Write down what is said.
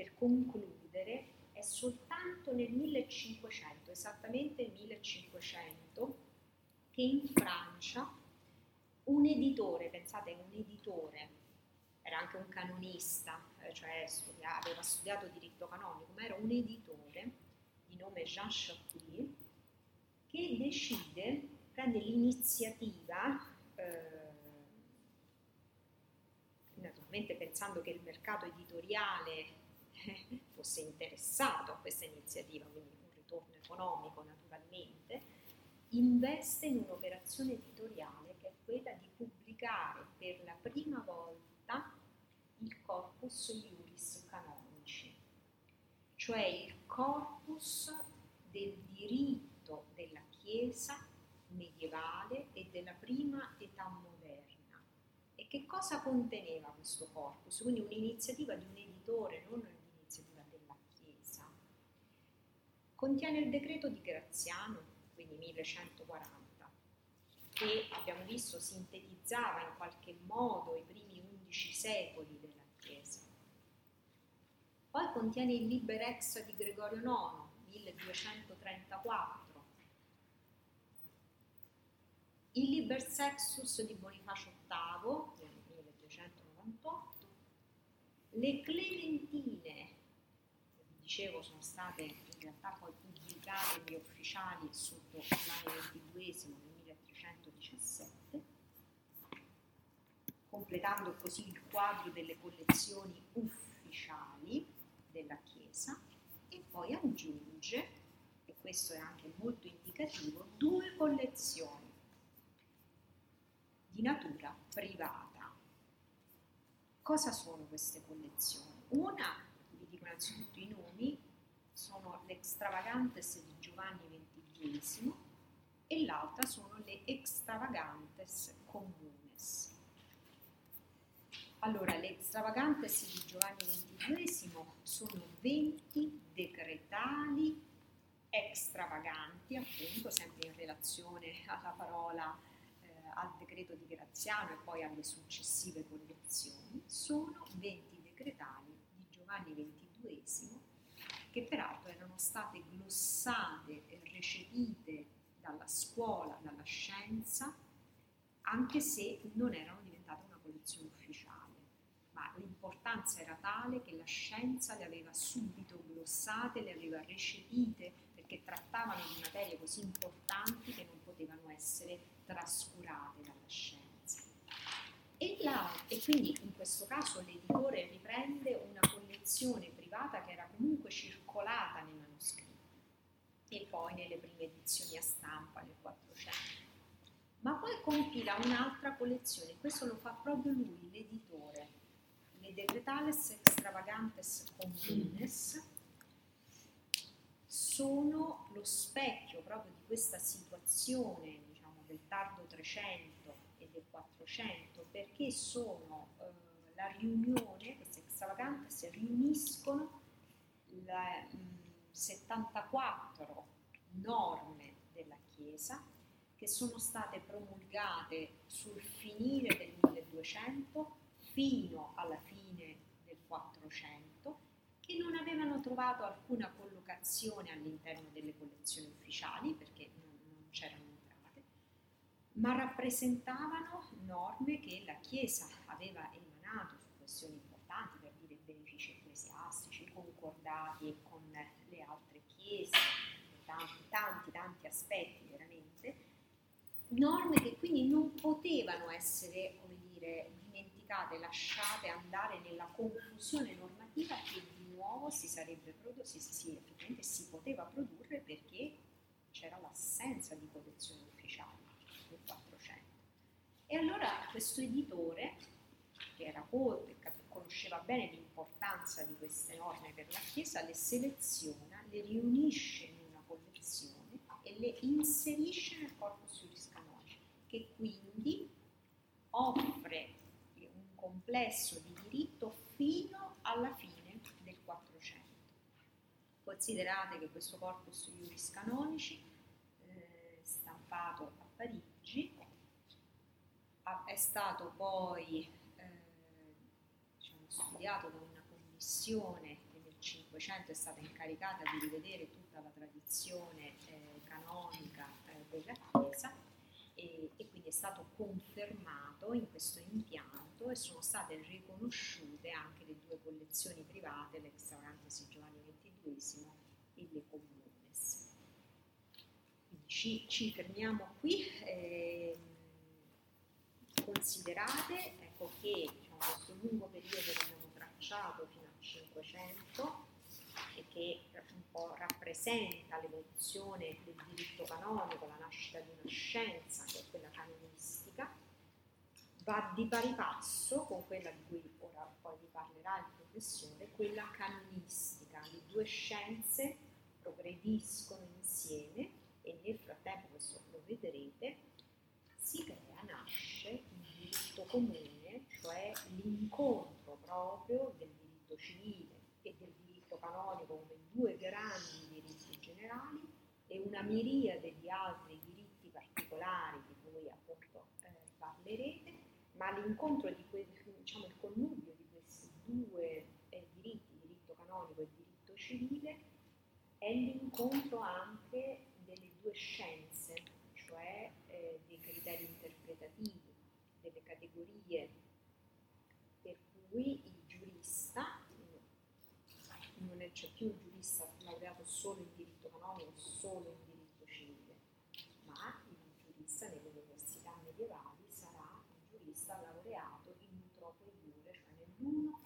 per concludere, è soltanto nel 1500, esattamente nel 1500, che in Francia un editore, pensate, un editore, era anche un canonista, eh, cioè studia, aveva studiato diritto canonico, ma era un editore di nome Jean Chapuis, che decide, prende l'iniziativa, eh, naturalmente pensando che il mercato editoriale fosse interessato a questa iniziativa, quindi un ritorno economico naturalmente, investe in un'operazione editoriale che è quella di pubblicare per la prima volta il corpus iuris canonici, cioè il corpus del diritto della Chiesa medievale e della prima età moderna. E che cosa conteneva questo corpus? Quindi un'iniziativa di un editore, non un'iniziativa della Chiesa. Contiene il decreto di Graziano, quindi 1140, che abbiamo visto sintetizzava in qualche modo i primi undici secoli della Chiesa. Poi contiene il Liber Extra di Gregorio IX, 1234, il Liber Sexus di Bonifacio VIII, 1298, le Clementine, dicevo sono state in realtà poi pubblicate gli ufficiali sotto l'anno XXII nel 1317, completando così il quadro delle collezioni ufficiali della Chiesa e poi aggiunge, e questo è anche molto indicativo, due collezioni di natura privata. Cosa sono queste collezioni? Una, innanzitutto i nomi, sono l'Extravagantes di Giovanni XXI e l'altra sono le Extravagantes Communes. Allora, le Extravagantes di Giovanni XXI sono 20 decretali extravaganti, appunto, sempre in relazione alla parola al decreto di Graziano e poi alle successive collezioni, sono 20 decretali di Giovanni XXII che peraltro erano state glossate e recepite dalla scuola, dalla scienza, anche se non erano diventate una collezione ufficiale. Ma l'importanza era tale che la scienza le aveva subito glossate, le aveva recepite perché trattavano di materie così importanti che non potevano essere trascurate dalla scienza. E, la, e quindi in questo caso l'editore riprende una collezione privata che era comunque circolata nei manoscritti e poi nelle prime edizioni a stampa nel 400. Ma poi compila un'altra collezione, questo lo fa proprio lui, l'editore, le Decretales Extravagantes Communes, sono lo specchio proprio di questa situazione del tardo 300 e del 400 perché sono eh, la riunione, queste extravagantes riuniscono le mh, 74 norme della Chiesa che sono state promulgate sul finire del 1200 fino alla fine del 400 che non avevano trovato alcuna collocazione all'interno delle collezioni ufficiali perché non, non c'erano ma rappresentavano norme che la Chiesa aveva emanato su questioni importanti, per dire i benefici ecclesiastici, concordati con le altre chiese, tanti, tanti, tanti aspetti veramente, norme che quindi non potevano essere, come dire, dimenticate, lasciate andare nella confusione normativa che di nuovo si sarebbe prodotto, si, si, effettivamente si poteva produrre perché c'era l'assenza di collezioni ufficiali nel 400. E allora questo editore, che era colto e conosceva bene l'importanza di queste norme per la Chiesa, le seleziona, le riunisce in una collezione e le inserisce nel corpus iuris canonici, che quindi offre un complesso di diritto fino alla fine del 400. Considerate che questo corpus iuris canonici, eh, stampato a Parigi, è stato poi studiato da una commissione che nel Novecento è stata incaricata di rivedere tutta la tradizione eh, canonica eh, della Chiesa e, e, quindi è stato confermato in questo impianto e sono state riconosciute anche le due collezioni private, l'extravagantesi Giovanni XXII e le Communes. Quindi ci, ci fermiamo qui. Eh, considerate ecco, che questo lungo periodo che abbiamo tracciato fino al 500 e che un po' rappresenta l'evoluzione del diritto canonico, la nascita di una scienza che è quella canonistica, va di pari passo con quella di cui ora poi vi parlerà il professore, quella canonistica. Le due scienze progrediscono insieme e nel frattempo, questo lo vedrete, si crea, nasce il diritto comune, l'incontro proprio del diritto civile e del diritto canonico come due grandi diritti generali e una miriade di altri diritti particolari di cui appunto eh, parlerete, ma l'incontro di que- diciamo il connubio di questi due eh, diritti, diritto canonico e diritto civile, è l'incontro anche delle due scienze, cioè eh, dei criteri interpretativi, delle categorie cui il giurista, non c'è più il giurista laureato solo in diritto canonico, solo in diritto civile, ma il giurista nelle università medievali sarà un giurista laureato in utrope iure, cioè nell'uno